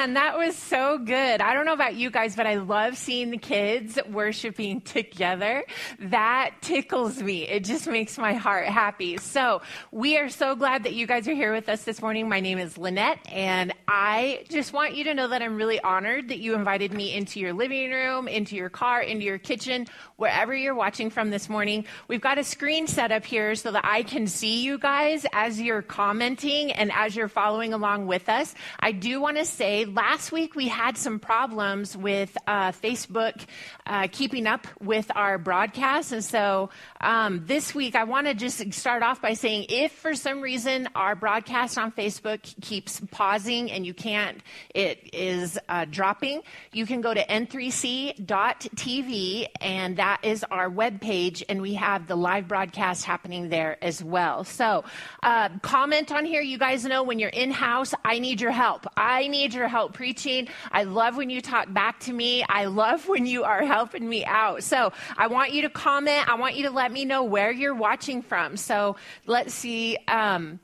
Man, that was so good. I don't know about you guys, but I love seeing the kids worshiping together. That tickles me. It just makes my heart happy. So, we are so glad that you guys are here with us this morning. My name is Lynette, and I just want you to know that I'm really honored that you invited me into your living room, into your car, into your kitchen, wherever you're watching from this morning. We've got a screen set up here so that I can see you guys as you're commenting and as you're following along with us. I do want to say last week we had some problems with uh, Facebook uh, keeping up with our broadcast. And so um, this week I want to just start off by saying if for some reason our broadcast on Facebook keeps pausing and you can't, it is uh, dropping, you can go to n3c.tv and that is our webpage and we have the live broadcast happening there as well. So uh, comment on here. You guys know when you're in house, I need your help. I need your help preaching. I love when you talk back to me. I love when you are helping me out. So I want you to comment. I want you to let me know where you're watching from. So let's see. Um,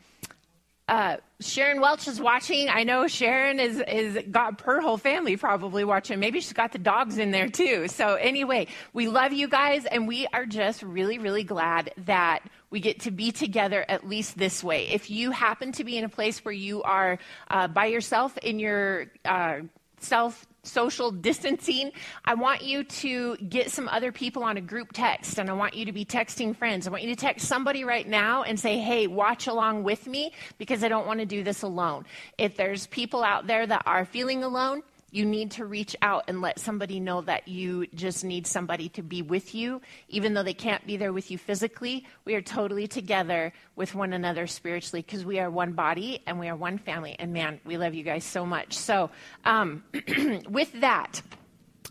uh, Sharon Welch is watching. I know Sharon is is got her whole family probably watching. Maybe she's got the dogs in there too. So anyway, we love you guys, and we are just really, really glad that we get to be together at least this way. If you happen to be in a place where you are uh, by yourself in your uh, self social distancing, I want you to get some other people on a group text and I want you to be texting friends. I want you to text somebody right now and say, hey, watch along with me because I don't want to do this alone. If there's people out there that are feeling alone, you need to reach out and let somebody know that you just need somebody to be with you, even though they can't be there with you physically. We are totally together with one another spiritually because we are one body and we are one family. And man, we love you guys so much. So, um, with that,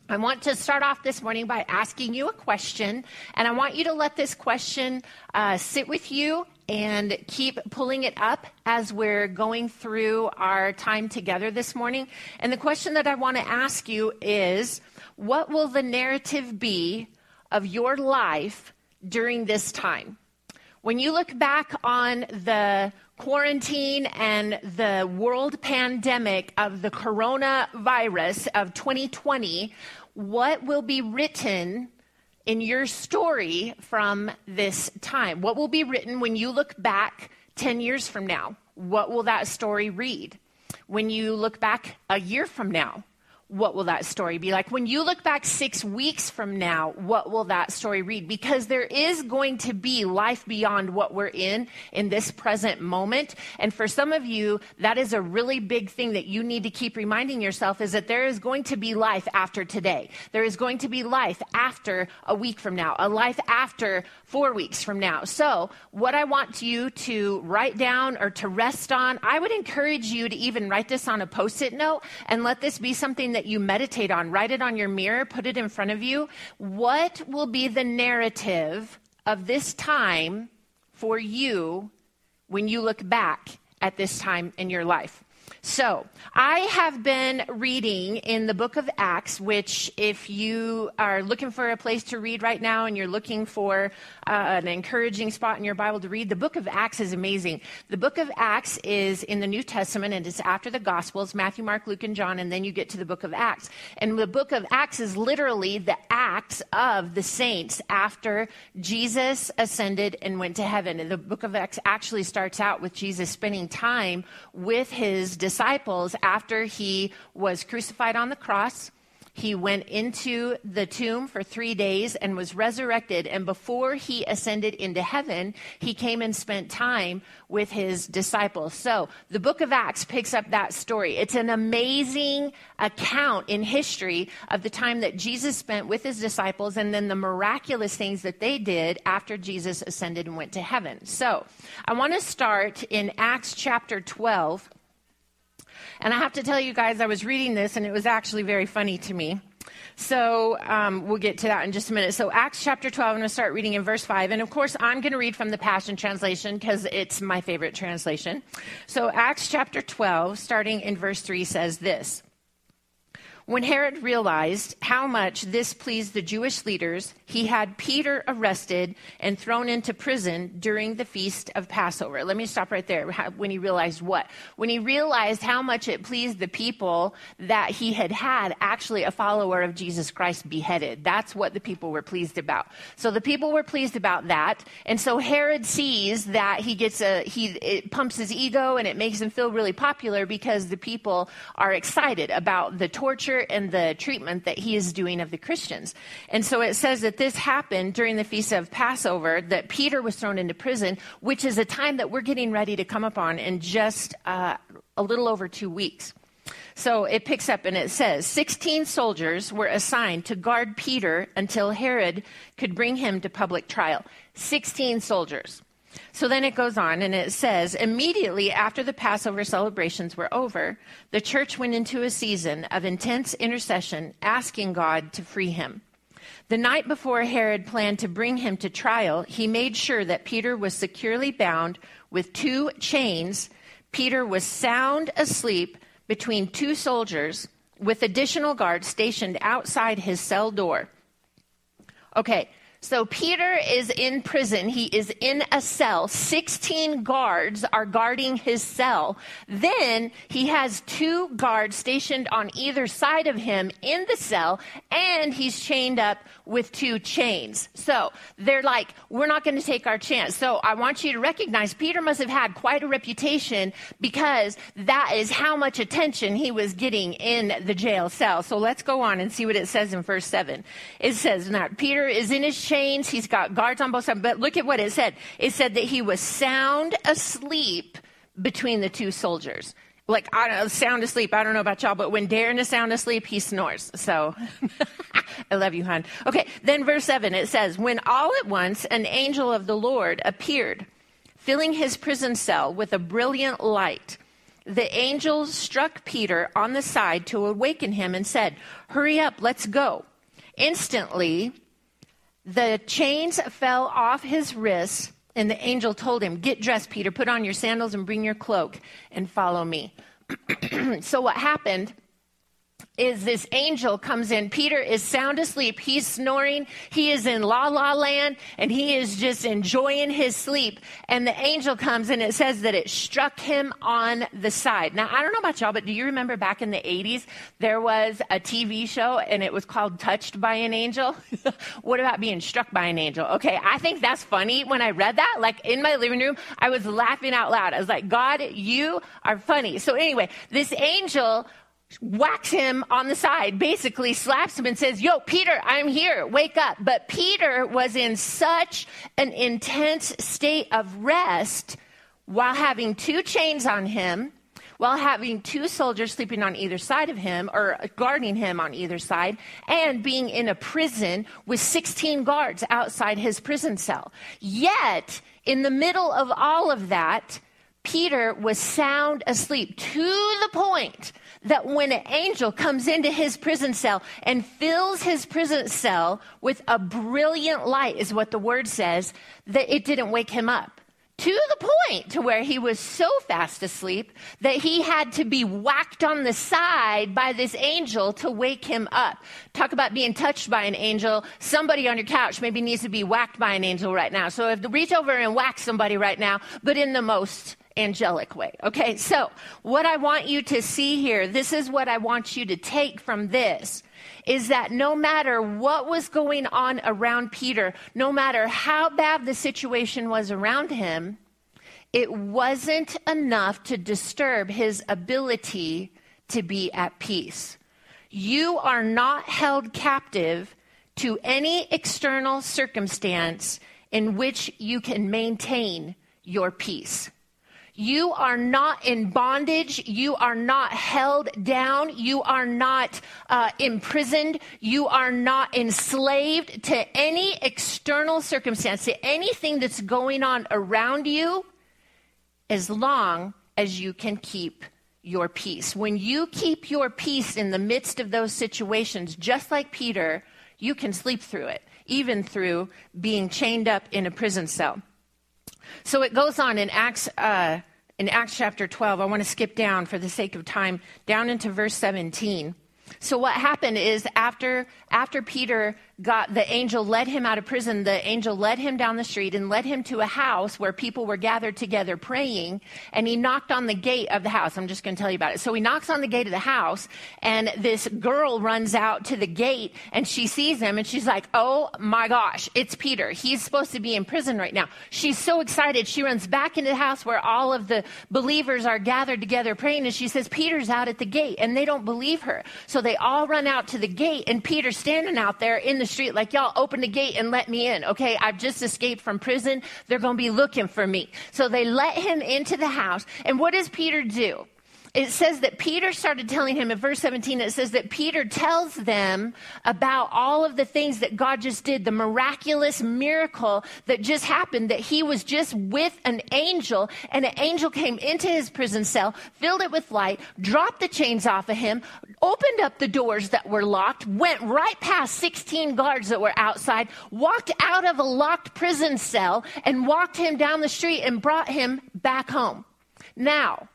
I want to start off this morning by asking you a question, and I want you to let this question uh, sit with you and keep pulling it up as we're going through our time together this morning. And the question that I want to ask you is what will the narrative be of your life during this time? When you look back on the quarantine and the world pandemic of the coronavirus of 2020, what will be written in your story from this time? What will be written when you look back 10 years from now? What will that story read? When you look back a year from now, what will that story be like? When you look back six weeks from now, what will that story read? Because there is going to be life beyond what we're in in this present moment. And for some of you, that is a really big thing that you need to keep reminding yourself is that there is going to be life after today. There is going to be life after a week from now, a life after four weeks from now. So, what I want you to write down or to rest on, I would encourage you to even write this on a post it note and let this be something that you meditate on. Write it on your mirror, put it in front of you. What will be the narrative of this time for you when you look back at this time in your life? So, I have been reading in the book of Acts, which, if you are looking for a place to read right now and you're looking for uh, an encouraging spot in your Bible to read, the book of Acts is amazing. The book of Acts is in the New Testament and it's after the Gospels Matthew, Mark, Luke, and John, and then you get to the book of Acts. And the book of Acts is literally the acts of the saints after Jesus ascended and went to heaven. And the book of Acts actually starts out with Jesus spending time with his disciples disciples after he was crucified on the cross. He went into the tomb for three days and was resurrected. And before he ascended into heaven, he came and spent time with his disciples. So the book of Acts picks up that story. It's an amazing account in history of the time that Jesus spent with his disciples and then the miraculous things that they did after Jesus ascended and went to heaven. So I want to start in Acts chapter 12 and I have to tell you guys, I was reading this and it was actually very funny to me. So um, we'll get to that in just a minute. So Acts chapter 12, I'm going to start reading in verse 5. And of course, I'm going to read from the Passion Translation because it's my favorite translation. So Acts chapter 12, starting in verse 3, says this When Herod realized how much this pleased the Jewish leaders, he had Peter arrested and thrown into prison during the feast of Passover. Let me stop right there. When he realized what? When he realized how much it pleased the people that he had had actually a follower of Jesus Christ beheaded. That's what the people were pleased about. So the people were pleased about that. And so Herod sees that he gets a, he, it pumps his ego and it makes him feel really popular because the people are excited about the torture and the treatment that he is doing of the Christians. And so it says that this happened during the feast of Passover, that Peter was thrown into prison, which is a time that we're getting ready to come upon in just uh, a little over two weeks. So it picks up and it says 16 soldiers were assigned to guard Peter until Herod could bring him to public trial. 16 soldiers. So then it goes on and it says immediately after the Passover celebrations were over, the church went into a season of intense intercession, asking God to free him. The night before Herod planned to bring him to trial, he made sure that Peter was securely bound with two chains. Peter was sound asleep between two soldiers with additional guards stationed outside his cell door. Okay, so Peter is in prison. He is in a cell. 16 guards are guarding his cell. Then he has two guards stationed on either side of him in the cell, and he's chained up with two chains. So they're like, we're not going to take our chance. So I want you to recognize Peter must have had quite a reputation because that is how much attention he was getting in the jail cell. So let's go on and see what it says in verse 7. It says, Now Peter is in his he's got guards on both sides, but look at what it said. It said that he was sound asleep between the two soldiers like I don't know, sound asleep. I don't know about y'all, but when Darren is sound asleep, he snores. So I love you, hon. Okay, then verse 7 it says, When all at once an angel of the Lord appeared, filling his prison cell with a brilliant light. The angel struck Peter on the side to awaken him and said, Hurry up, let's go. Instantly, the chains fell off his wrists and the angel told him, Get dressed, Peter, put on your sandals and bring your cloak and follow me. so, what happened is this angel comes in. Peter is sound asleep. He's snoring. He is in la la land and he is just enjoying his sleep. And the angel comes and it says that it struck him on the side. Now, I don't know about y'all, but do you remember back in the 80s, there was a TV show and it was called Touched by an Angel? what about being struck by an angel? Okay, I think that's funny. When I read that, like in my living room, I was laughing out loud. I was like, God, you are funny. So anyway, this angel whacks him on the side, basically slaps him and says, Yo, Peter, I'm here, wake up. But Peter was in such an intense state of rest while having two chains on him, while having two soldiers sleeping on either side of him or guarding him on either side, and being in a prison with 16 guards outside his prison cell. Yet, in the middle of all of that, Peter was sound asleep to the point that when an angel comes into his prison cell and fills his prison cell with a brilliant light, is what the word says, that it didn't wake him up. To the point to where he was so fast asleep that he had to be whacked on the side by this angel to wake him up. Talk about being touched by an angel. Somebody on your couch maybe needs to be whacked by an angel right now. So if the reach over and whack somebody right now, but in the most angelic way. Okay, so what I want you to see here, this is what I want you to take from this, is that no matter what was going on around Peter, no matter how bad the situation was around him, it wasn't enough to disturb his ability to be at peace. You are not held captive to any external circumstance in which you can maintain your peace. You are not in bondage. You are not held down. You are not uh, imprisoned. You are not enslaved to any external circumstance, to anything that's going on around you, as long as you can keep your peace. When you keep your peace in the midst of those situations, just like Peter, you can sleep through it, even through being chained up in a prison cell. So it goes on in Acts, uh, in Acts chapter 12. I want to skip down for the sake of time, down into verse 17. So what happened is after after Peter got the angel led him out of prison, the angel led him down the street and led him to a house where people were gathered together praying, and he knocked on the gate of the house. I'm just going to tell you about it. So he knocks on the gate of the house, and this girl runs out to the gate and she sees him and she's like, "Oh my gosh, it's Peter. He's supposed to be in prison right now." She's so excited. She runs back into the house where all of the believers are gathered together praying and she says, "Peter's out at the gate." And they don't believe her. So they all run out to the gate and Peter's standing out there in the street like, y'all open the gate and let me in. Okay. I've just escaped from prison. They're going to be looking for me. So they let him into the house. And what does Peter do? It says that Peter started telling him in verse 17, it says that Peter tells them about all of the things that God just did, the miraculous miracle that just happened, that he was just with an angel, and an angel came into his prison cell, filled it with light, dropped the chains off of him, opened up the doors that were locked, went right past 16 guards that were outside, walked out of a locked prison cell, and walked him down the street and brought him back home. Now,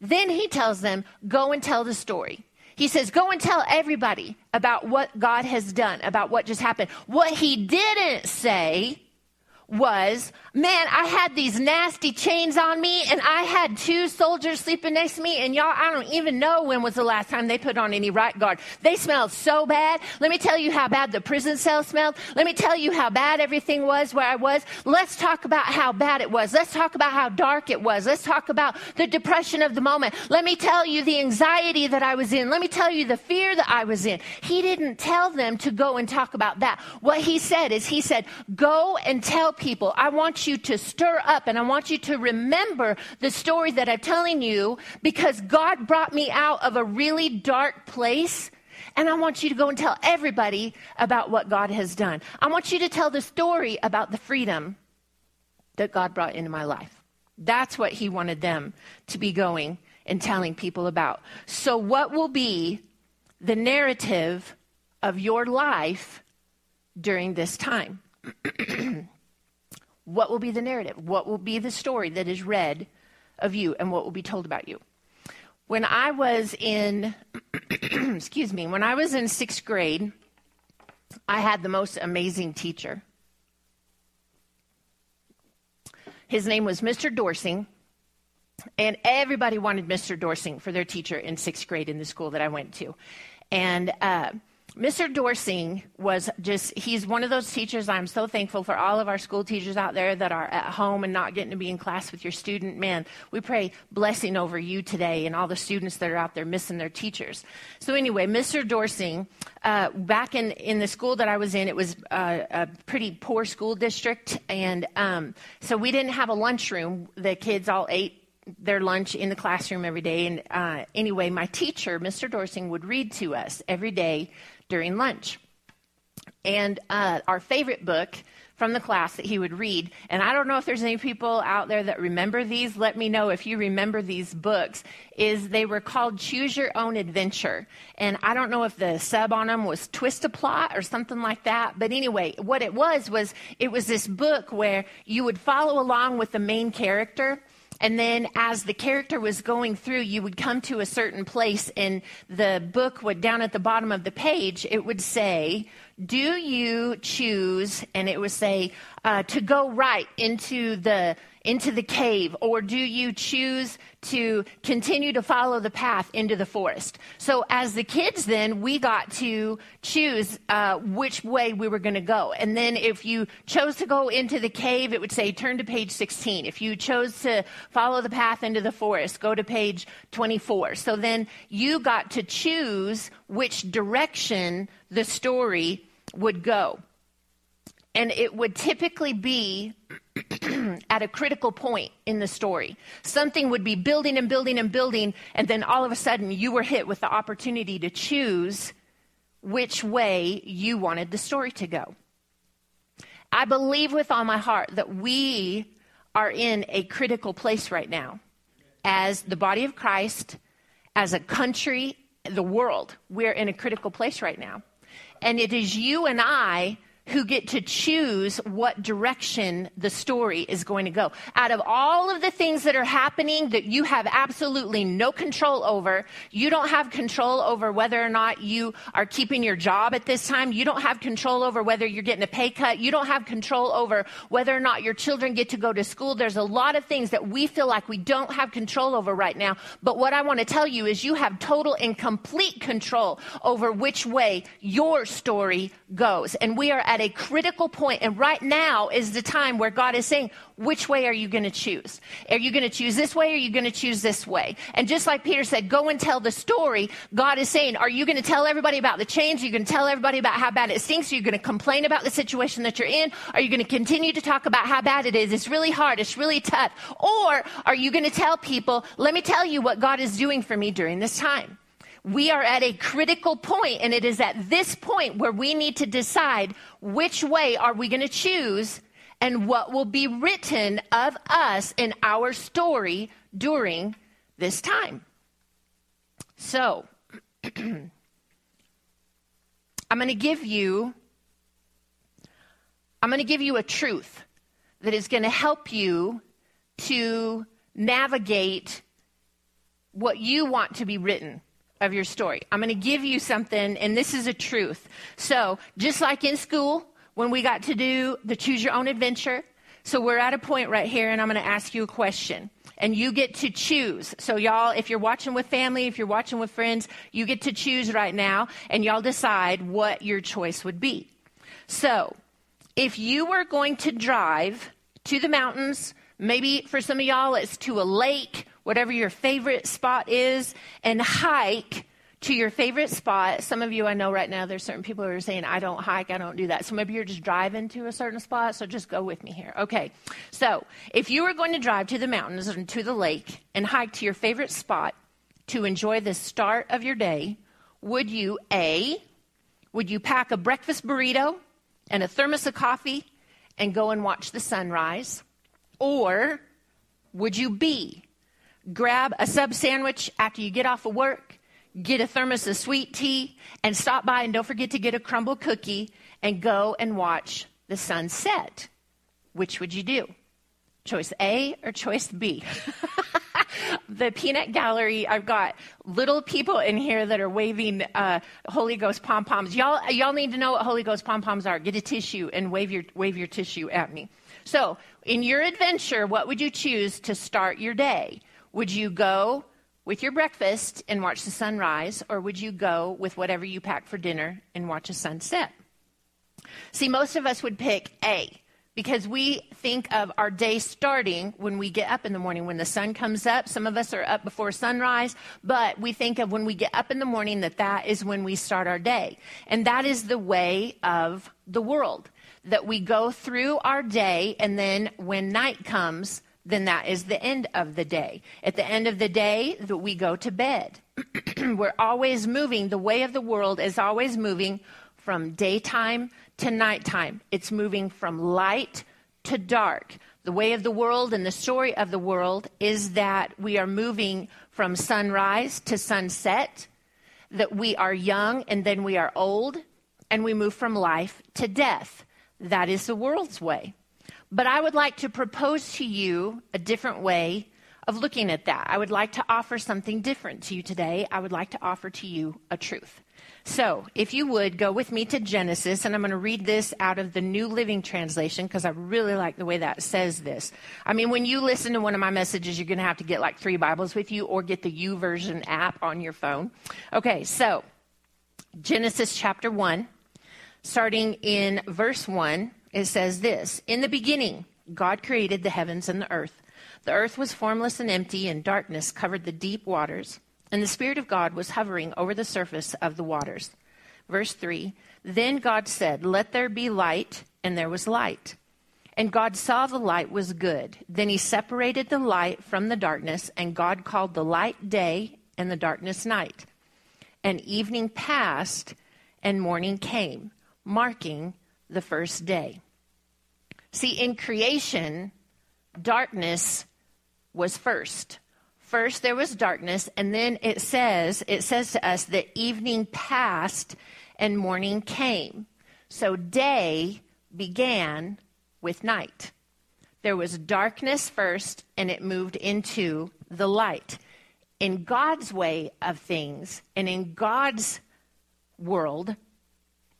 then he tells them, go and tell the story. He says, go and tell everybody about what God has done, about what just happened. What he didn't say was, man, I had these nasty chains on me and I had two soldiers sleeping next to me and y'all, I don't even know when was the last time they put on any right guard. They smelled so bad. Let me tell you how bad the prison cell smelled. Let me tell you how bad everything was where I was. Let's talk about how bad it was. Let's talk about how dark it was. Let's talk about the depression of the moment. Let me tell you the anxiety that I was in. Let me tell you the fear that I was in. He didn't tell them to go and talk about that. What he said is he said, go and tell people, I want you to stir up and I want you to remember the story that I'm telling you because God brought me out of a really dark place. And I want you to go and tell everybody about what God has done. I want you to tell the story about the freedom that God brought into my life. That's what he wanted them to be going and telling people about. So, what will be the narrative of your life during this time? What will be the narrative? What will be the story that is read of you and what will be told about you? When I was in, excuse me, when I was in sixth grade, I had the most amazing teacher. His name was Mr. Dorsing, and everybody wanted Mr. Dorsing for their teacher in sixth grade in the school that I went to. And uh, Mr. Dorsing was just, he's one of those teachers. I'm so thankful for all of our school teachers out there that are at home and not getting to be in class with your student. Man, we pray blessing over you today and all the students that are out there missing their teachers. So, anyway, Mr. Dorsing, uh, back in, in the school that I was in, it was uh, a pretty poor school district. And um, so we didn't have a lunchroom. The kids all ate their lunch in the classroom every day. And uh, anyway, my teacher, Mr. Dorsing, would read to us every day during lunch. And uh, our favorite book from the class that he would read, and I don't know if there's any people out there that remember these. Let me know if you remember these books. Is they were called Choose Your Own Adventure, and I don't know if the sub on them was Twist a Plot or something like that. But anyway, what it was was it was this book where you would follow along with the main character and then as the character was going through, you would come to a certain place, and the book would, down at the bottom of the page, it would say, Do you choose, and it would say, uh, to go right into the into the cave, or do you choose to continue to follow the path into the forest? So, as the kids, then we got to choose uh, which way we were going to go. And then, if you chose to go into the cave, it would say turn to page 16. If you chose to follow the path into the forest, go to page 24. So then you got to choose which direction the story would go. And it would typically be at a critical point in the story. Something would be building and building and building, and then all of a sudden you were hit with the opportunity to choose which way you wanted the story to go. I believe with all my heart that we are in a critical place right now as the body of Christ, as a country, the world. We're in a critical place right now. And it is you and I who get to choose what direction the story is going to go. Out of all of the things that are happening that you have absolutely no control over, you don't have control over whether or not you are keeping your job at this time. You don't have control over whether you're getting a pay cut. You don't have control over whether or not your children get to go to school. There's a lot of things that we feel like we don't have control over right now. But what I want to tell you is you have total and complete control over which way your story goes. And we are at a critical point, and right now is the time where God is saying, which way are you going to choose? Are you going to choose this way or are you going to choose this way? And just like Peter said, go and tell the story. God is saying, are you going to tell everybody about the change? Are you going to tell everybody about how bad it stinks? Are you going to complain about the situation that you're in? Are you going to continue to talk about how bad it is? It's really hard. It's really tough. Or are you going to tell people, let me tell you what God is doing for me during this time? We are at a critical point, and it is at this point where we need to decide which way are we going to choose and what will be written of us in our story during this time. So, I'm going to give you I'm going to give you a truth that is going to help you to navigate what you want to be written of your story. I'm going to give you something, and this is a truth. So, just like in school, when we got to do the choose your own adventure, so we're at a point right here, and I'm going to ask you a question. And you get to choose. So, y'all, if you're watching with family, if you're watching with friends, you get to choose right now, and y'all decide what your choice would be. So, if you were going to drive to the mountains, maybe for some of y'all, it's to a lake whatever your favorite spot is, and hike to your favorite spot. Some of you I know right now, there's certain people who are saying, I don't hike, I don't do that. So maybe you're just driving to a certain spot, so just go with me here. Okay. So if you were going to drive to the mountains and to the lake and hike to your favorite spot to enjoy the start of your day, would you A, would you pack a breakfast burrito and a thermos of coffee and go and watch the sunrise? Or would you B, grab a sub sandwich after you get off of work, get a thermos of sweet tea, and stop by and don't forget to get a crumble cookie and go and watch the sunset. Which would you do? Choice A or choice B? the peanut gallery i've got little people in here that are waving uh, holy ghost pom poms y'all y'all need to know what holy ghost pom poms are get a tissue and wave your wave your tissue at me so in your adventure what would you choose to start your day would you go with your breakfast and watch the sunrise, or would you go with whatever you pack for dinner and watch a sunset? See, most of us would pick A because we think of our day starting when we get up in the morning, when the sun comes up. Some of us are up before sunrise, but we think of when we get up in the morning that that is when we start our day. And that is the way of the world, that we go through our day, and then when night comes, then that is the end of the day. At the end of the day, we go to bed. We're always moving. The way of the world is always moving from daytime to nighttime. It's moving from light to dark. The way of the world and the story of the world is that we are moving from sunrise to sunset, that we are young and then we are old, and we move from life to death. That is the world's way. But I would like to propose to you a different way of looking at that. I would like to offer something different to you today. I would like to offer to you a truth. So, if you would go with me to Genesis, and I'm going to read this out of the New Living Translation because I really like the way that says this. I mean, when you listen to one of my messages, you're going to have to get like three Bibles with you or get the YouVersion app on your phone. Okay, so Genesis chapter 1, starting in verse 1 it says this In the beginning, God created the heavens and the earth. The earth was formless and empty, and darkness covered the deep waters, and the Spirit of God was hovering over the surface of the waters. Verse 3 Then God said, Let there be light, and there was light. And God saw the light was good. Then he separated the light from the darkness, and God called the light day and the darkness night. And evening passed, and morning came, marking the first day. See, in creation, darkness was first. First there was darkness, and then it says, it says to us that evening passed and morning came. So day began with night. There was darkness first, and it moved into the light. In God's way of things and in God's world,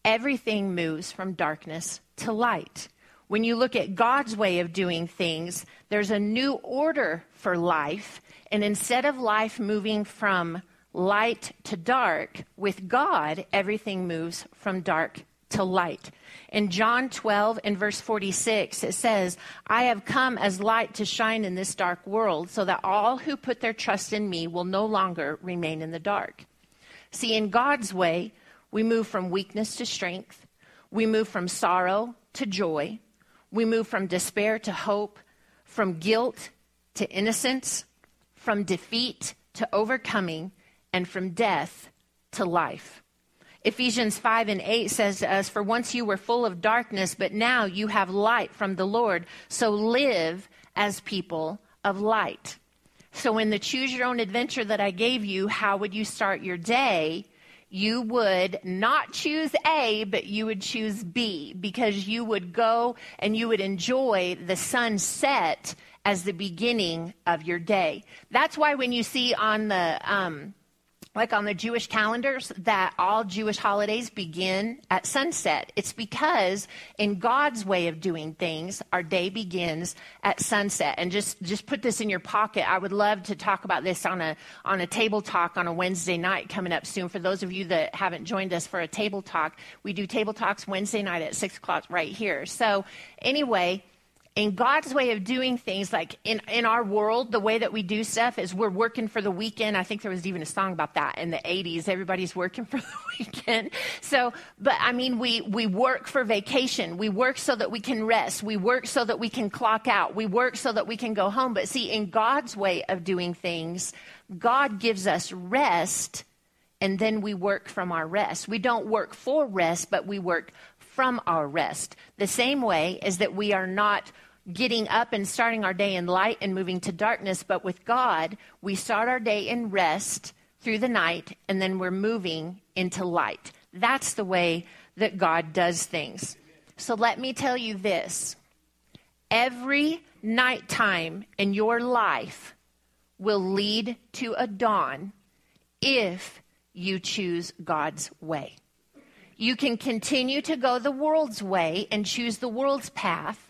everything moves from darkness to light. When you look at God's way of doing things, there's a new order for life. And instead of life moving from light to dark, with God, everything moves from dark to light. In John 12 and verse 46, it says, I have come as light to shine in this dark world so that all who put their trust in me will no longer remain in the dark. See, in God's way, we move from weakness to strength. We move from sorrow to joy. We move from despair to hope, from guilt to innocence, from defeat to overcoming, and from death to life. Ephesians 5 and 8 says to us, For once you were full of darkness, but now you have light from the Lord. So live as people of light. So, in the choose your own adventure that I gave you, how would you start your day? You would not choose A, but you would choose B because you would go and you would enjoy the sunset as the beginning of your day. That's why when you see on the, um, like on the Jewish calendars, that all Jewish holidays begin at sunset. It's because in God's way of doing things, our day begins at sunset. And just, just put this in your pocket. I would love to talk about this on a, on a table talk on a Wednesday night coming up soon. For those of you that haven't joined us for a table talk, we do table talks Wednesday night at six o'clock right here. So anyway, in God's way of doing things, like in, in our world, the way that we do stuff is we're working for the weekend. I think there was even a song about that in the 80s. Everybody's working for the weekend. So, but I mean, we, we work for vacation. We work so that we can rest. We work so that we can clock out. We work so that we can go home. But see, in God's way of doing things, God gives us rest and then we work from our rest. We don't work for rest, but we work from our rest. The same way is that we are not getting up and starting our day in light and moving to darkness, but with God, we start our day in rest through the night and then we're moving into light. That's the way that God does things. So let me tell you this every nighttime in your life will lead to a dawn if you choose God's way. You can continue to go the world's way and choose the world's path,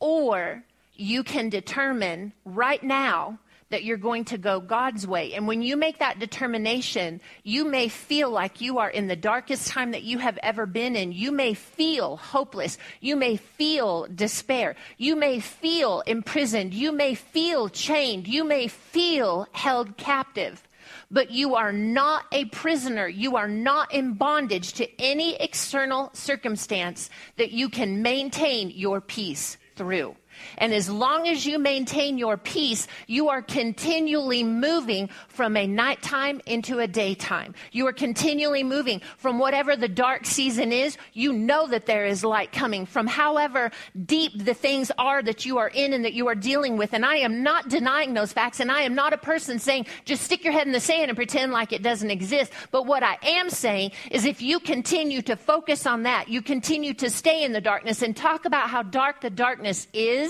or you can determine right now that you're going to go God's way. And when you make that determination, you may feel like you are in the darkest time that you have ever been in. You may feel hopeless. You may feel despair. You may feel imprisoned. You may feel chained. You may feel held captive. But you are not a prisoner. You are not in bondage to any external circumstance that you can maintain your peace through. And as long as you maintain your peace, you are continually moving from a nighttime into a daytime. You are continually moving from whatever the dark season is. You know that there is light coming from however deep the things are that you are in and that you are dealing with. And I am not denying those facts. And I am not a person saying just stick your head in the sand and pretend like it doesn't exist. But what I am saying is if you continue to focus on that, you continue to stay in the darkness and talk about how dark the darkness is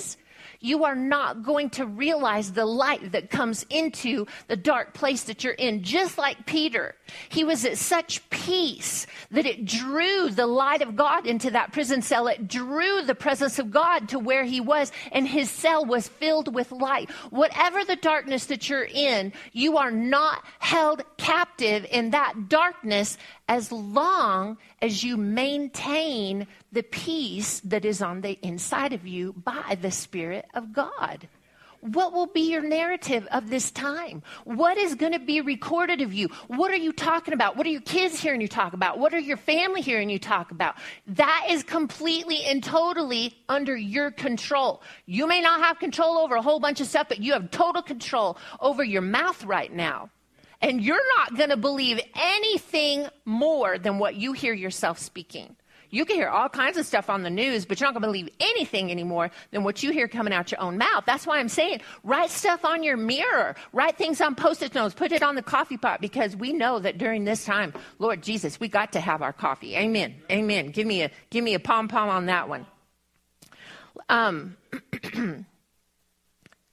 you are not going to realize the light that comes into the dark place that you're in. Just like Peter, he was at such peace that it drew the light of God into that prison cell. It drew the presence of God to where he was, and his cell was filled with light. Whatever the darkness that you're in, you are not held captive in that darkness as long as you maintain the peace that is on the inside of you by the Spirit of God. What will be your narrative of this time? What is going to be recorded of you? What are you talking about? What are your kids hearing you talk about? What are your family hearing you talk about? That is completely and totally under your control. You may not have control over a whole bunch of stuff, but you have total control over your mouth right now. And you're not going to believe anything more than what you hear yourself speaking. You can hear all kinds of stuff on the news, but you're not going to believe anything anymore than what you hear coming out your own mouth. That's why I'm saying write stuff on your mirror, write things on post it notes, put it on the coffee pot because we know that during this time, Lord Jesus, we got to have our coffee. Amen. Amen. Give me a, give me a pom pom on that one. Um,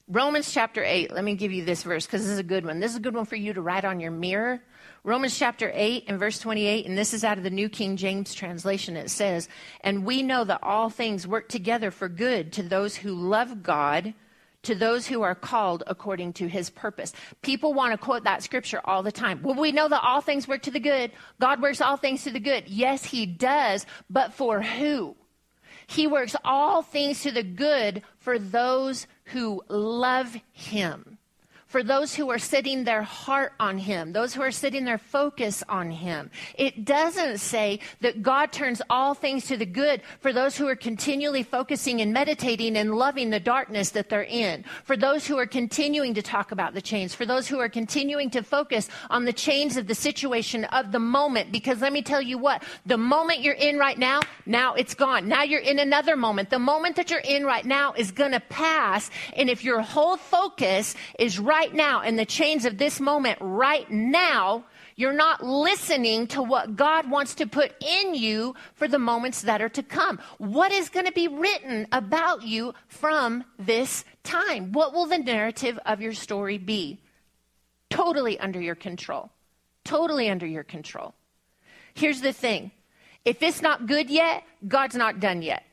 Romans chapter 8, let me give you this verse because this is a good one. This is a good one for you to write on your mirror. Romans chapter 8 and verse 28, and this is out of the New King James translation. It says, And we know that all things work together for good to those who love God, to those who are called according to his purpose. People want to quote that scripture all the time. Well, we know that all things work to the good. God works all things to the good. Yes, he does, but for who? He works all things to the good for those who love him for those who are setting their heart on Him, those who are setting their focus on Him. It doesn't say that God turns all things to the good for those who are continually focusing and meditating and loving the darkness that they're in, for those who are continuing to talk about the chains, for those who are continuing to focus on the chains of the situation of the moment. Because let me tell you what, the moment you're in right now, now it's gone. Now you're in another moment. The moment that you're in right now is going to pass. And if your whole focus is right right now, in the chains of this moment, right now, you're not listening to what God wants to put in you for the moments that are to come. What is going to be written about you from this time? What will the narrative of your story be? Totally under your control. Totally under your control. Here's the thing if it's not good yet, God's not done yet.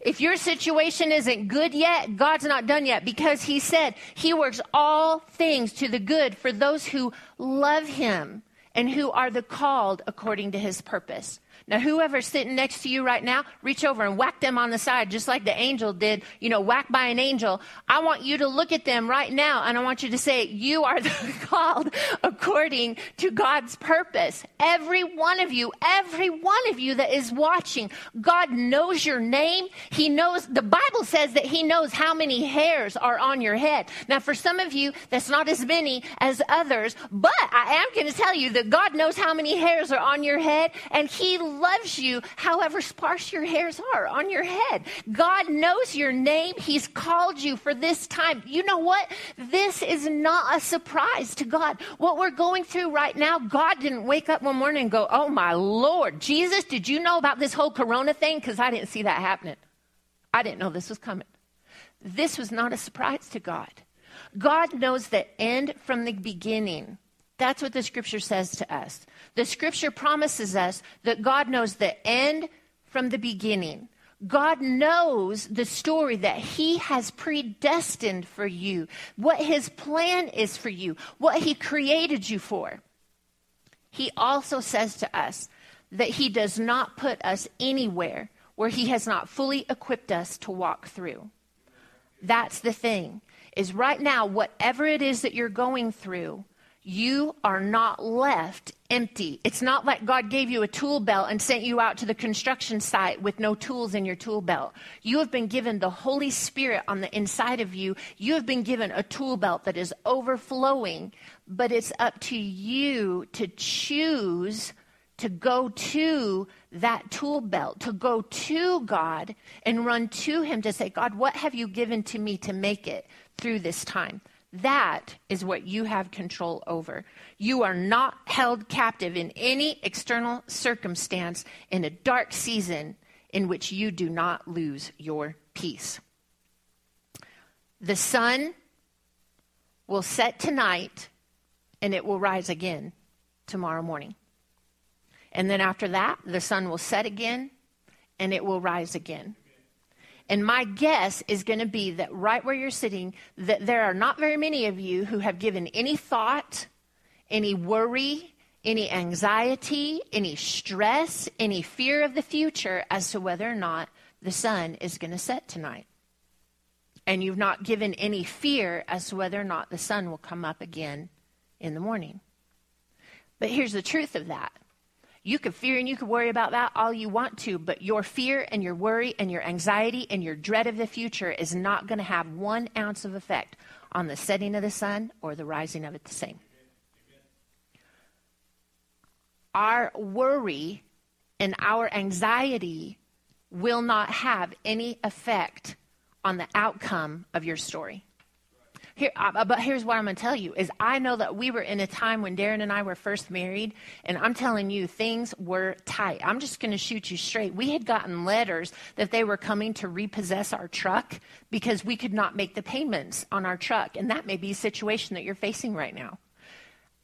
If your situation isn't good yet, God's not done yet because He said He works all things to the good for those who love Him and who are the called according to His purpose. Now, whoever's sitting next to you right now, reach over and whack them on the side, just like the angel did, you know, whack by an angel. I want you to look at them right now and I want you to say, You are called according to God's purpose. Every one of you, every one of you that is watching, God knows your name. He knows, the Bible says that He knows how many hairs are on your head. Now, for some of you, that's not as many as others, but I am going to tell you that God knows how many hairs are on your head and He loves you however sparse your hairs are on your head. God knows your name. He's called you for this time. You know what? This is not a surprise to God. What we're going through right now, God didn't wake up one morning and go, Oh my Lord, Jesus, did you know about this whole corona thing? Because I didn't see that happening. I didn't know this was coming. This was not a surprise to God. God knows the end from the beginning. That's what the scripture says to us. The scripture promises us that God knows the end from the beginning. God knows the story that He has predestined for you, what His plan is for you, what He created you for. He also says to us that He does not put us anywhere where He has not fully equipped us to walk through. That's the thing, is right now, whatever it is that you're going through, you are not left empty. It's not like God gave you a tool belt and sent you out to the construction site with no tools in your tool belt. You have been given the Holy Spirit on the inside of you. You have been given a tool belt that is overflowing, but it's up to you to choose to go to that tool belt, to go to God and run to Him to say, God, what have you given to me to make it through this time? That is what you have control over. You are not held captive in any external circumstance in a dark season in which you do not lose your peace. The sun will set tonight and it will rise again tomorrow morning. And then after that, the sun will set again and it will rise again. And my guess is going to be that right where you're sitting, that there are not very many of you who have given any thought, any worry, any anxiety, any stress, any fear of the future as to whether or not the sun is going to set tonight. And you've not given any fear as to whether or not the sun will come up again in the morning. But here's the truth of that you can fear and you can worry about that all you want to, but your fear and your worry and your anxiety and your dread of the future is not going to have one ounce of effect on the setting of the sun or the rising of it the same. Our worry and our anxiety will not have any effect on the outcome of your story. Here, but here's what I'm going to tell you is I know that we were in a time when Darren and I were first married, and I'm telling you, things were tight. I'm just going to shoot you straight. We had gotten letters that they were coming to repossess our truck because we could not make the payments on our truck, and that may be a situation that you're facing right now.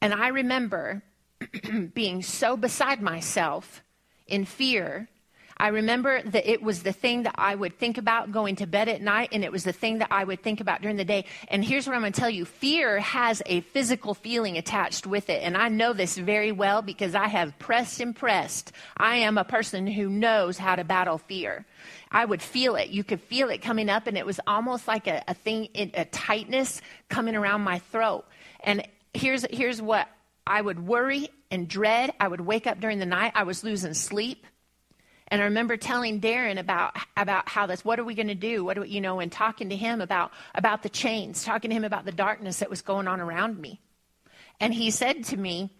And I remember being so beside myself in fear I remember that it was the thing that I would think about going to bed at night, and it was the thing that I would think about during the day. And here's what I'm going to tell you fear has a physical feeling attached with it. And I know this very well because I have pressed and pressed. I am a person who knows how to battle fear. I would feel it. You could feel it coming up, and it was almost like a, a thing, a tightness coming around my throat. And here's, here's what I would worry and dread. I would wake up during the night. I was losing sleep. And I remember telling Darren about about how this. What are we going to do? What do we, you know? And talking to him about about the chains, talking to him about the darkness that was going on around me. And he said to me,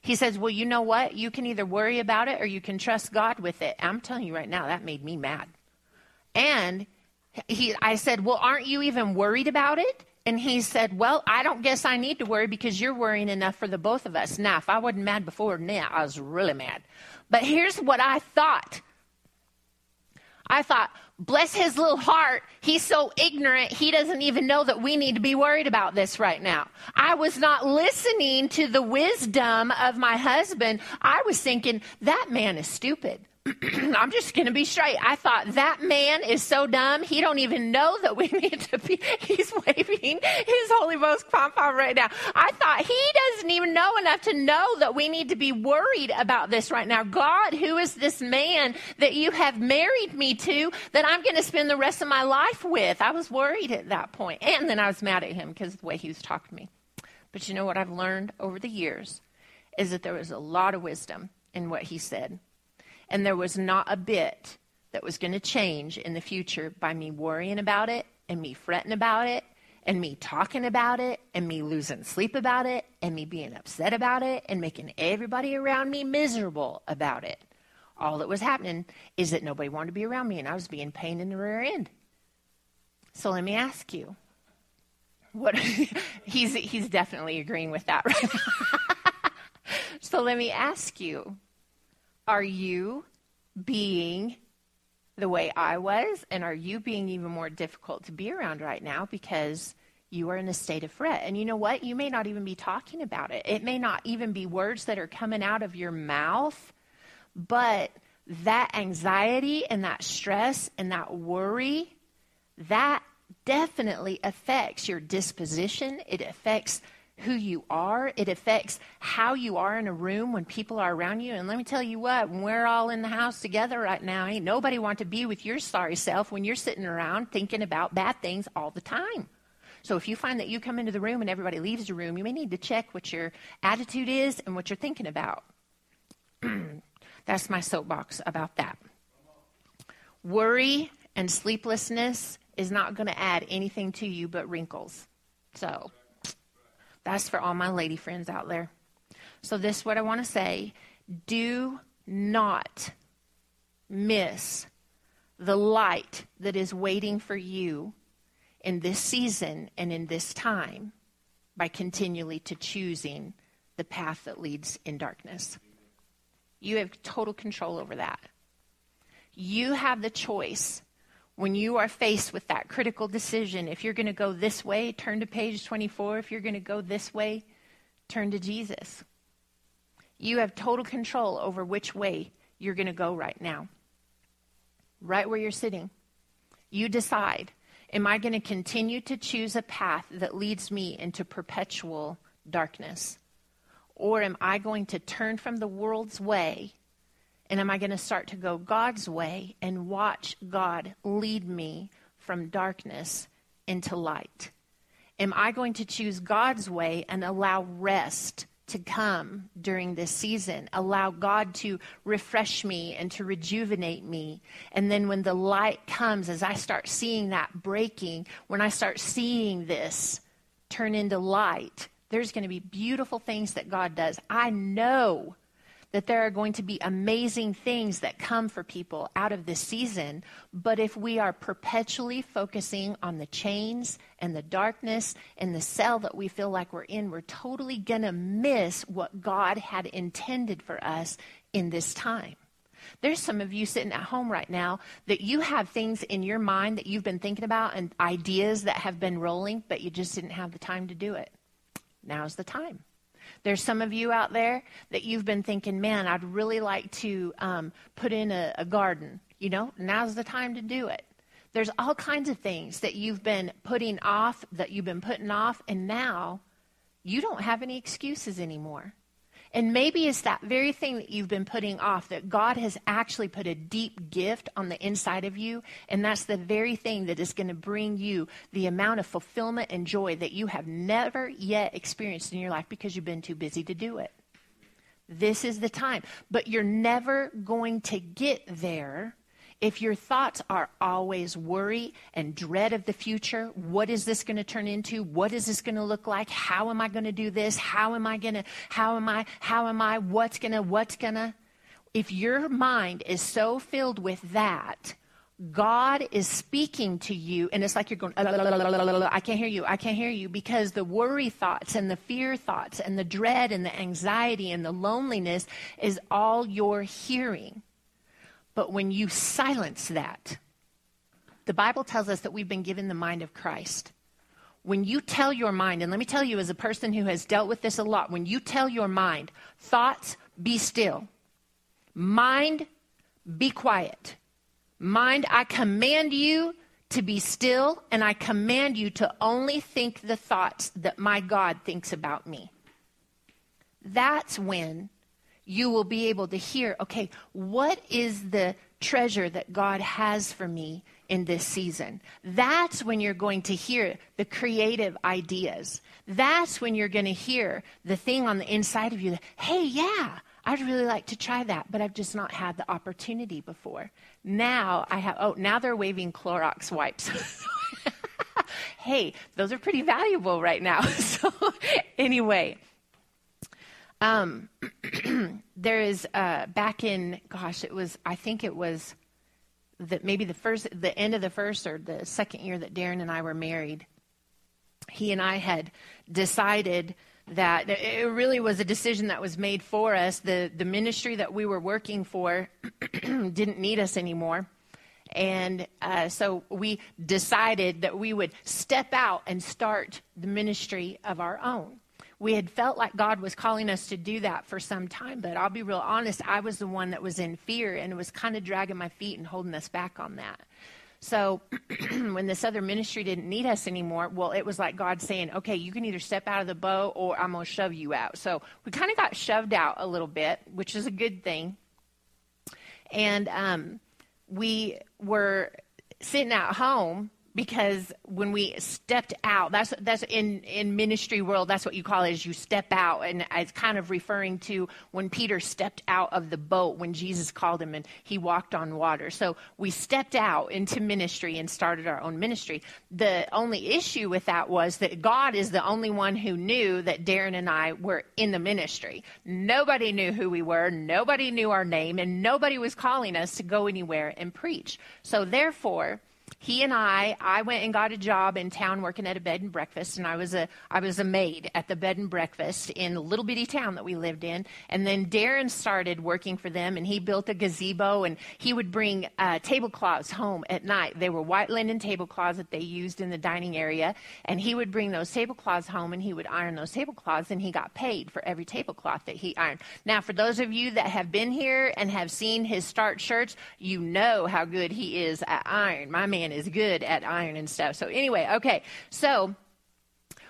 he says, "Well, you know what? You can either worry about it or you can trust God with it." I'm telling you right now, that made me mad. And he, I said, "Well, aren't you even worried about it?" And he said, Well, I don't guess I need to worry because you're worrying enough for the both of us. Now, if I wasn't mad before, now I was really mad. But here's what I thought I thought, bless his little heart. He's so ignorant. He doesn't even know that we need to be worried about this right now. I was not listening to the wisdom of my husband. I was thinking, that man is stupid. I'm just going to be straight. I thought that man is so dumb. He don't even know that we need to be. He's waving his Holy Ghost pom right now. I thought he doesn't even know enough to know that we need to be worried about this right now. God, who is this man that you have married me to that I'm going to spend the rest of my life with? I was worried at that point, and then I was mad at him because of the way he was talking to me. But you know what I've learned over the years is that there was a lot of wisdom in what he said. And there was not a bit that was going to change in the future by me worrying about it and me fretting about it and me talking about it and me losing sleep about it and me being upset about it and making everybody around me miserable about it. All that was happening is that nobody wanted to be around me and I was being pain in the rear end. So let me ask you. What he's he's definitely agreeing with that right so let me ask you are you being the way I was? And are you being even more difficult to be around right now because you are in a state of fret? And you know what? You may not even be talking about it. It may not even be words that are coming out of your mouth, but that anxiety and that stress and that worry, that definitely affects your disposition. It affects who you are. It affects how you are in a room when people are around you. And let me tell you what, when we're all in the house together right now, ain't nobody want to be with your sorry self when you're sitting around thinking about bad things all the time. So if you find that you come into the room and everybody leaves the room, you may need to check what your attitude is and what you're thinking about. That's my soapbox about that. Worry and sleeplessness is not going to add anything to you but wrinkles. So that's for all my lady friends out there. So, this is what I want to say do not miss the light that is waiting for you in this season and in this time by continually to choosing the path that leads in darkness. You have total control over that. You have the choice when you are faced with that critical decision, if you're going to go this way, turn to page 24. If you're going to go this way, turn to Jesus. You have total control over which way you're going to go right now. Right where you're sitting. You decide Am I going to continue to choose a path that leads me into perpetual darkness? Or am I going to turn from the world's way and am I going to start to go God's way and watch God lead me from darkness into light? Am I going to choose God's way and allow rest to come during this season? Allow God to refresh me and to rejuvenate me. And then when the light comes, as I start seeing that breaking, when I start seeing this turn into light, there's going to be beautiful things that God does. I know that there are going to be amazing things that come for people out of this season. But if we are perpetually focusing on the chains and the darkness and the cell that we feel like we're in, we're totally going to miss what God had intended for us in this time. There's some of you sitting at home right now that you have things in your mind that you've been thinking about and ideas that have been rolling, but you just didn't have the time to do it. Now's the time. There's some of you out there that you've been thinking, man, I'd really like to um, put in a, a garden. You know, now's the time to do it. There's all kinds of things that you've been putting off, that you've been putting off, and now you don't have any excuses anymore. And maybe it's that very thing that you've been putting off that God has actually put a deep gift on the inside of you. And that's the very thing that is going to bring you the amount of fulfillment and joy that you have never yet experienced in your life because you've been too busy to do it. This is the time. But you're never going to get there if your thoughts are always worry and dread of the future, what is this going to turn into? What is this going to look like? How am I going to do this? How am I going to, how am I, how am I, what's going to, what's going to? If your mind is so filled with that, God is speaking to you, and it's like you're going, I can't hear you, I can't hear you, because the worry thoughts and the fear thoughts and the dread and the anxiety and the loneliness is all you're hearing. But when you silence that, the Bible tells us that we've been given the mind of Christ. When you tell your mind, and let me tell you, as a person who has dealt with this a lot, when you tell your mind, thoughts, be still. Mind, be quiet. Mind, I command you to be still, and I command you to only think the thoughts that my God thinks about me. That's when you will be able to hear okay, what is the treasure that God has for me in this season? That's when you're going to hear the creative ideas. That's when you're going to hear the thing on the inside of you that, hey, yeah, I'd really like to try that, but I've just not had the opportunity before. Now I have, oh, now they're waving Clorox wipes. hey, those are pretty valuable right now. so, anyway. Um, there is uh, back in, gosh, it was, I think it was that maybe the first, the end of the first or the second year that Darren and I were married. He and I had decided that it really was a decision that was made for us. The the ministry that we were working for didn't need us anymore. And uh, so we decided that we would step out and start the ministry of our own we had felt like God was calling us to do that for some time, but I'll be real honest, I was the one that was in fear and was kind of dragging my feet and holding us back on that. So when this other ministry didn't need us anymore, well, it was like God saying, okay, you can either step out of the boat or I'm going to shove you out. So we kind of got shoved out a little bit, which is a good thing. And um, we were sitting at home because when we stepped out that's that's in in ministry world that's what you call it is you step out. And it's kind of referring to when peter stepped out of the boat when jesus called him and he walked on water. So we stepped out into ministry and started our own ministry. The only issue with that was that god is the only one who knew that darren and i were in the ministry. Nobody knew who we were. Nobody knew our name. And nobody was calling us to go anywhere and preach. So therefore he and I, I went and got a job in town working at a bed and breakfast, and I was a I was a maid at the bed and breakfast in a little bitty town that we lived in. And then Darren started working for them, and he built a gazebo, and he would bring uh, tablecloths home at night. They were white linen tablecloths that they used in the dining area, and he would bring those tablecloths home, and he would iron those tablecloths, and he got paid for every tablecloth that he ironed. Now, for those of you that have been here and have seen his start shirts, you know how good he is at iron. My man is good at iron and stuff. So, anyway, okay. So,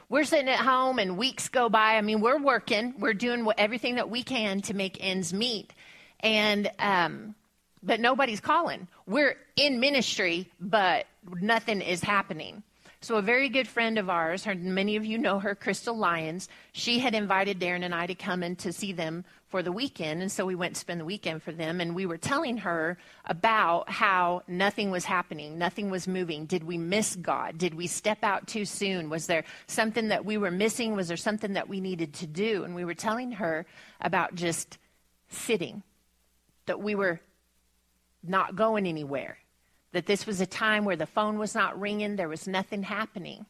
we're sitting at home and weeks go by. I mean, we're working, we're doing everything that we can to make ends meet. And, um, but nobody's calling. We're in ministry, but nothing is happening. So, a very good friend of ours, her, many of you know her, Crystal Lyons, she had invited Darren and I to come in to see them for the weekend. And so we went to spend the weekend for them. And we were telling her about how nothing was happening, nothing was moving. Did we miss God? Did we step out too soon? Was there something that we were missing? Was there something that we needed to do? And we were telling her about just sitting, that we were not going anywhere, that this was a time where the phone was not ringing, there was nothing happening.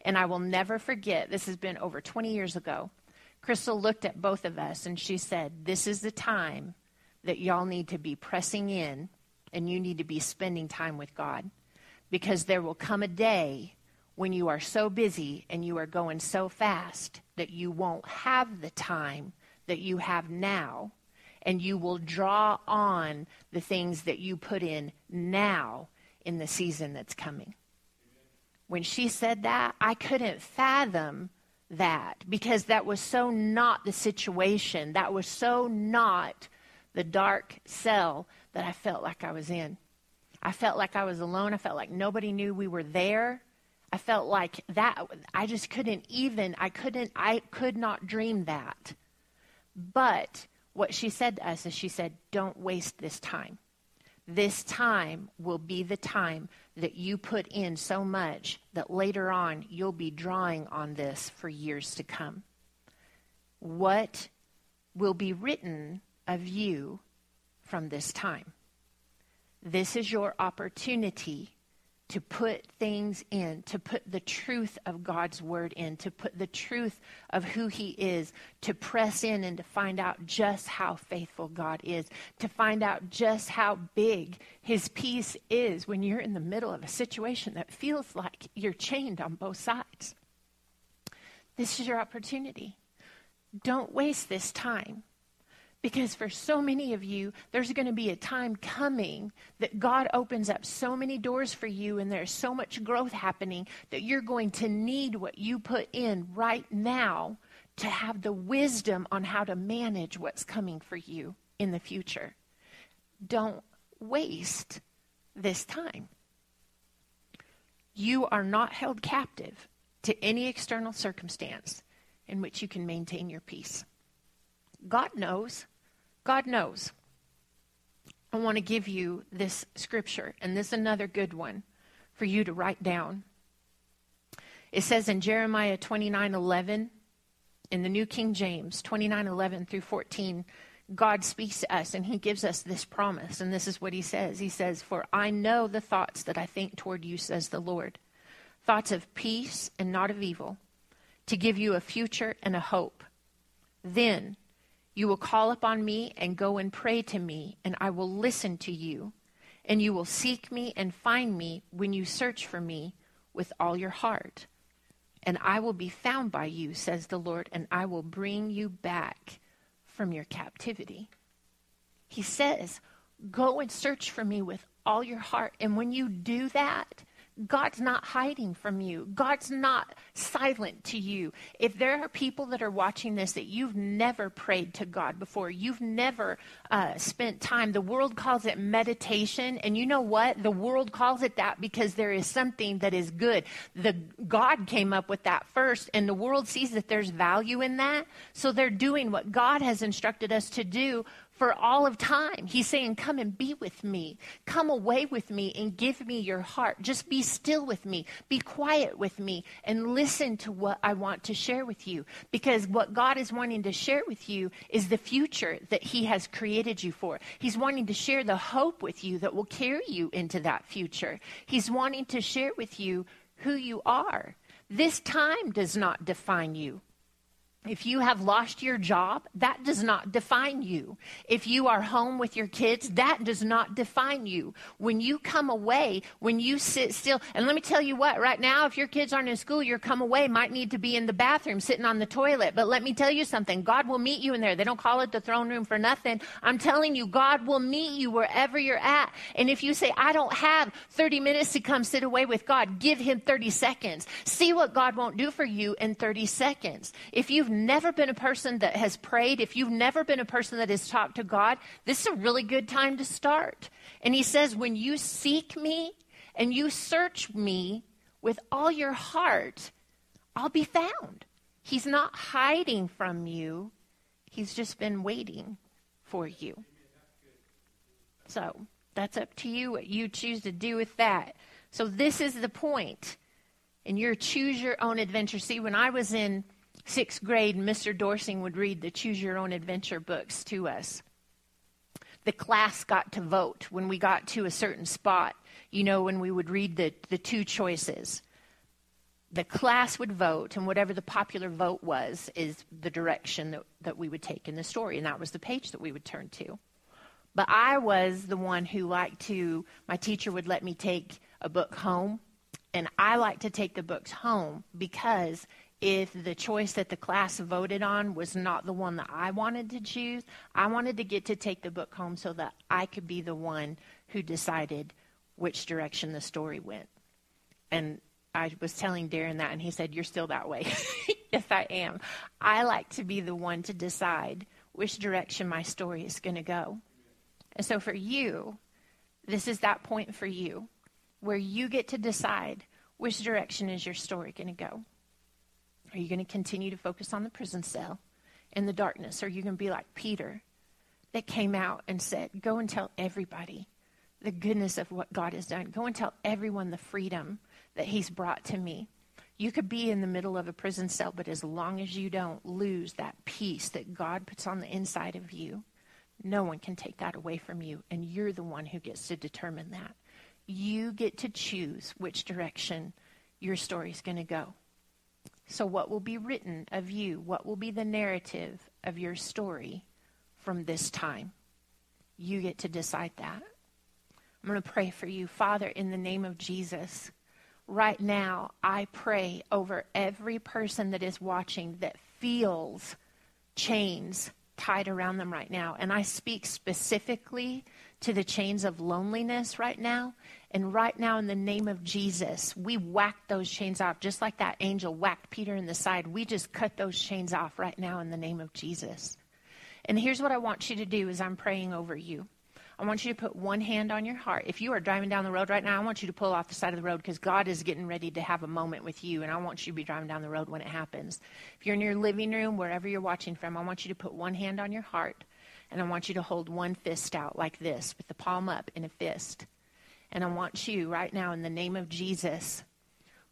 And I will never forget, this has been over 20 years ago. Crystal looked at both of us and she said, This is the time that y'all need to be pressing in and you need to be spending time with God because there will come a day when you are so busy and you are going so fast that you won't have the time that you have now and you will draw on the things that you put in now in the season that's coming. When she said that, I couldn't fathom that because that was so not the situation. That was so not the dark cell that I felt like I was in. I felt like I was alone. I felt like nobody knew we were there. I felt like that I just couldn't even I couldn't I could not dream that. But what she said to us is she said, Don't waste this time. This time will be the time that you put in so much that later on you'll be drawing on this for years to come. What will be written of you from this time? This is your opportunity to put things in, to put the truth of God's word in, to put the truth of who He is, to press in and to find out just how faithful God is, to find out just how big His peace is when you're in the middle of a situation that feels like you're chained on both sides. This is your opportunity. Don't waste this time. Because for so many of you, there's going to be a time coming that God opens up so many doors for you and there's so much growth happening that you're going to need what you put in right now to have the wisdom on how to manage what's coming for you in the future. Don't waste this time. You are not held captive to any external circumstance in which you can maintain your peace. God knows. God knows. I want to give you this scripture, and this is another good one for you to write down. It says in Jeremiah 29 11, in the New King James, 29 11 through 14, God speaks to us and he gives us this promise. And this is what he says He says, For I know the thoughts that I think toward you, says the Lord thoughts of peace and not of evil, to give you a future and a hope. Then you will call upon me and go and pray to me, and I will listen to you. And you will seek me and find me when you search for me with all your heart. And I will be found by you, says the Lord, and I will bring you back from your captivity. He says, Go and search for me with all your heart. And when you do that, God's not hiding from you. God's not silent to you. If there are people that are watching this that you've never prayed to God before, you've never uh, spent time, the world calls it meditation. And you know what? The world calls it that because there is something that is good. The God came up with that first, and the world sees that there's value in that. So they're doing what God has instructed us to do for all of time. He's saying, Come and be with me. Come away with me and give me your heart. Just be still with me. Be quiet with me and listen to what I want to share with you. Because what God is wanting to share with you is the future that He has created you for. He's wanting to share the hope with you that will carry you into that future. He's wanting to share with you who you are. This time does not define you. If you have lost your job, that does not define you. If you are home with your kids, that does not define you. When you come away, when you sit still, and let me tell you what, right now, if your kids aren't in school, your come away might need to be in the bathroom sitting on the toilet. But let me tell you something God will meet you in there. They don't call it the throne room for nothing. I'm telling you, God will meet you wherever you're at. And if you say, I don't have 30 minutes to come sit away with God, give Him 30 seconds. See what God won't do for you in 30 seconds. If you've never been a person that has prayed, if you've never been a person that has talked to God, this is a really good time to start. And he says, when you seek me and you search me with all your heart, I'll be found. He's not hiding from you, he's just been waiting for you. So that's up to you what you choose to do with that. So this is the point. And your choose your own adventure. See, when I was in sixth grade, Mr. Dorsing would read the Choose Your Own Adventure books to us. the class got to vote when we got to a certain spot. You know, when we would read the, the two choices the class would vote, and whatever the popular vote was, is the direction that, that we would take in the story. And that was the page that we would turn to. But I was the one who liked to, my teacher would let me take a book home. And I like to take the books home because if the choice that the class voted on was not the one that I wanted to choose, I wanted to get to take the book home so that I could be the one who decided which direction the story went. And I was telling Darren that, and he said, You're still that way. yes, I am. I like to be the one to decide which direction my story is going to go. And so for you, this is that point for you where you get to decide which direction is your story going to go. Are you going to continue to focus on the prison cell in the darkness? Or are you going to be like Peter that came out and said, Go and tell everybody the goodness of what God has done. Go and tell everyone the freedom that He's brought to me. You could be in the middle of a prison cell, but as long as you don't lose that peace that God puts on the inside of you, no one can take that away from you. And you're the one who gets to determine that. You get to choose which direction your story is going to go. So, what will be written of you? What will be the narrative of your story from this time? You get to decide that. I'm going to pray for you. Father, in the name of Jesus, right now, I pray over every person that is watching that feels chains tied around them right now. And I speak specifically to the chains of loneliness right now. And right now, in the name of Jesus, we whack those chains off, just like that angel whacked Peter in the side. We just cut those chains off right now in the name of Jesus. And here's what I want you to do as I'm praying over you. I want you to put one hand on your heart. If you are driving down the road right now, I want you to pull off the side of the road because God is getting ready to have a moment with you, and I want you to be driving down the road when it happens. If you're in your living room, wherever you're watching from, I want you to put one hand on your heart, and I want you to hold one fist out like this with the palm up in a fist. And I want you right now, in the name of Jesus,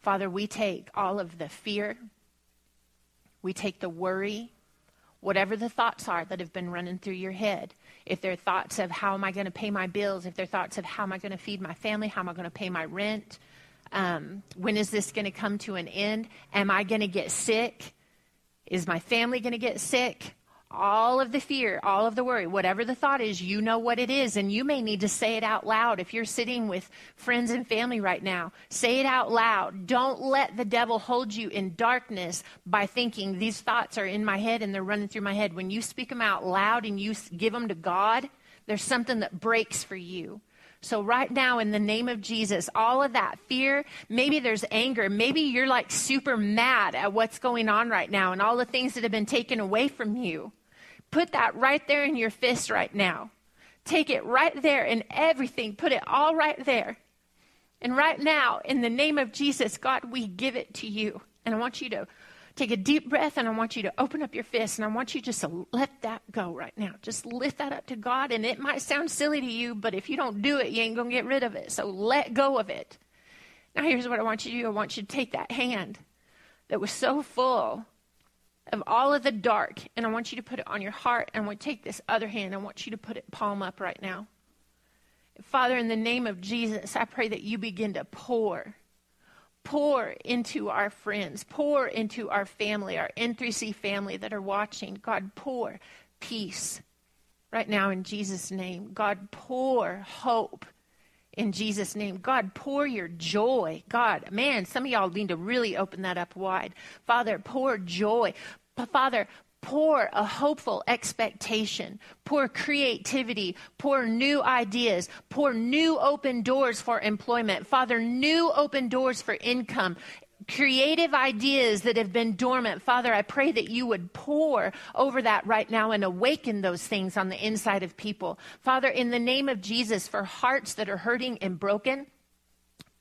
Father, we take all of the fear, we take the worry, whatever the thoughts are that have been running through your head, if they're thoughts of how am I going to pay my bills, if they're thoughts of how am I going to feed my family, how am I going to pay my rent, um, when is this going to come to an end? Am I going to get sick? Is my family going to get sick? All of the fear, all of the worry, whatever the thought is, you know what it is. And you may need to say it out loud. If you're sitting with friends and family right now, say it out loud. Don't let the devil hold you in darkness by thinking these thoughts are in my head and they're running through my head. When you speak them out loud and you give them to God, there's something that breaks for you. So, right now, in the name of Jesus, all of that fear, maybe there's anger, maybe you're like super mad at what's going on right now and all the things that have been taken away from you. Put that right there in your fist right now. Take it right there and everything. Put it all right there. And right now, in the name of Jesus, God, we give it to you. And I want you to take a deep breath and I want you to open up your fist and I want you just to let that go right now. Just lift that up to God. And it might sound silly to you, but if you don't do it, you ain't going to get rid of it. So let go of it. Now, here's what I want you to do I want you to take that hand that was so full of all of the dark, and I want you to put it on your heart. And I want to take this other hand. I want you to put it palm up right now. Father, in the name of Jesus, I pray that you begin to pour, pour into our friends, pour into our family, our N3C family that are watching. God, pour peace right now in Jesus' name. God, pour hope in Jesus' name. God, pour your joy. God, man, some of y'all need to really open that up wide. Father, pour joy. Father, pour a hopeful expectation, pour creativity, pour new ideas, pour new open doors for employment. Father, new open doors for income, creative ideas that have been dormant. Father, I pray that you would pour over that right now and awaken those things on the inside of people. Father, in the name of Jesus, for hearts that are hurting and broken,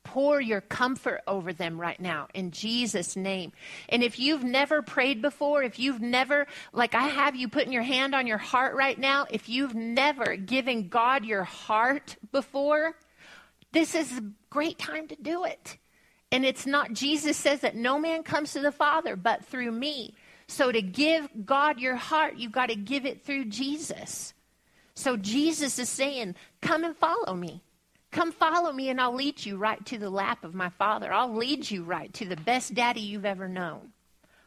pour your comfort over them right now in Jesus' name. And if you've never prayed before, if you've never, like I have you putting your hand on your heart right now, if you've never given God your heart before, this is a great time to do it. And it's not, Jesus says that no man comes to the Father but through me. So to give God your heart, you've got to give it through Jesus. So Jesus is saying, Come and follow me. Come follow me, and I'll lead you right to the lap of my Father. I'll lead you right to the best daddy you've ever known.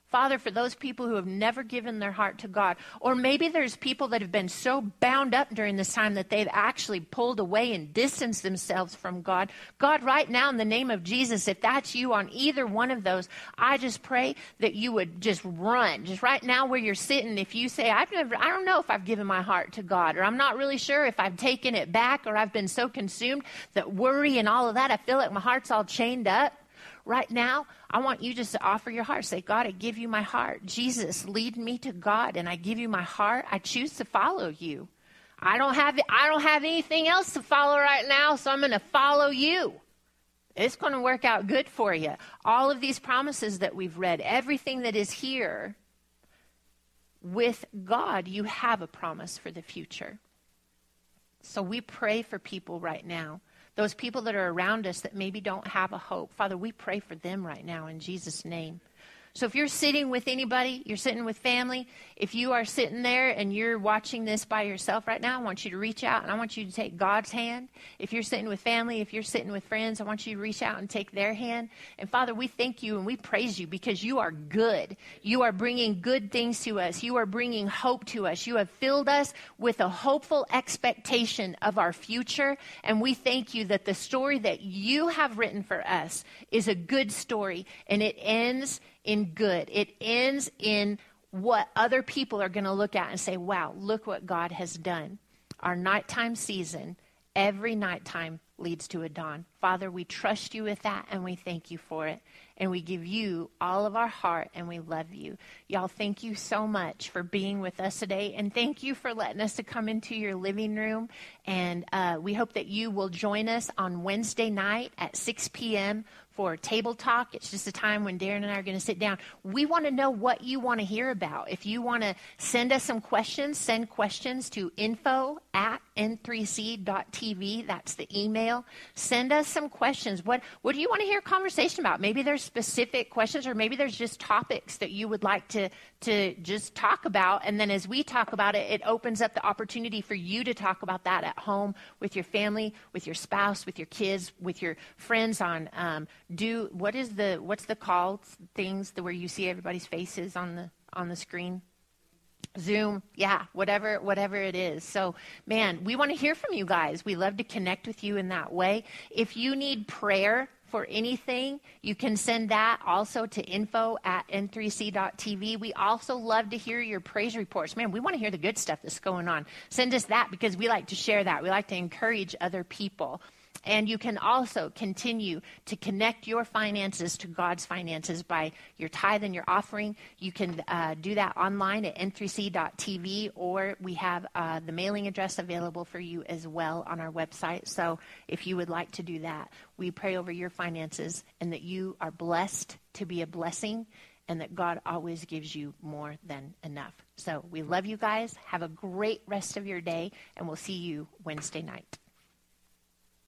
Father, for those people who have never given their heart to God, or maybe there's people that have been so bound up during this time that they've actually pulled away and distanced themselves from God. God, right now, in the name of Jesus, if that's you on either one of those, I just pray that you would just run. Just right now where you're sitting, if you say, I've never, I don't know if I've given my heart to God, or I'm not really sure if I've taken it back, or I've been so consumed that worry and all of that, I feel like my heart's all chained up. Right now, I want you just to offer your heart. Say, God, I give you my heart. Jesus, lead me to God, and I give you my heart. I choose to follow you. I don't have I don't have anything else to follow right now, so I'm going to follow you. It's going to work out good for you. All of these promises that we've read, everything that is here, with God, you have a promise for the future. So we pray for people right now those people that are around us that maybe don't have a hope. Father, we pray for them right now in Jesus' name. So if you're sitting with anybody, you're sitting with family, if you are sitting there and you're watching this by yourself right now, I want you to reach out and I want you to take God's hand. If you're sitting with family, if you're sitting with friends, I want you to reach out and take their hand. And Father, we thank you and we praise you because you are good. You are bringing good things to us. You are bringing hope to us. You have filled us with a hopeful expectation of our future. And we thank you that the story that you have written for us is a good story and it ends in good. It ends in what other people are going to look at and say, wow, look what God has done. Our nighttime season, every nighttime leads to a dawn. Father, we trust you with that and we thank you for it. And we give you all of our heart and we love you. Y'all, thank you so much for being with us today. And thank you for letting us to come into your living room. And uh, we hope that you will join us on Wednesday night at 6 p.m for table talk. It's just a time when Darren and I are going to sit down. We want to know what you want to hear about. If you want to send us some questions, send questions to info at n3c.tv. That's the email. Send us some questions. What, what do you want to hear conversation about? Maybe there's specific questions or maybe there's just topics that you would like to, to just talk about. And then as we talk about it, it opens up the opportunity for you to talk about that at home with your family, with your spouse, with your kids, with your friends on um, do what is the what's the called things the where you see everybody's faces on the on the screen Zoom, yeah, whatever whatever it is. So, man, we want to hear from you guys. We love to connect with you in that way. If you need prayer for anything, you can send that also to info at n3c.tv. We also love to hear your praise reports. Man, we want to hear the good stuff that's going on. Send us that because we like to share that. We like to encourage other people. And you can also continue to connect your finances to God's finances by your tithe and your offering. You can uh, do that online at n3c.tv, or we have uh, the mailing address available for you as well on our website. So if you would like to do that, we pray over your finances and that you are blessed to be a blessing and that God always gives you more than enough. So we love you guys. Have a great rest of your day, and we'll see you Wednesday night.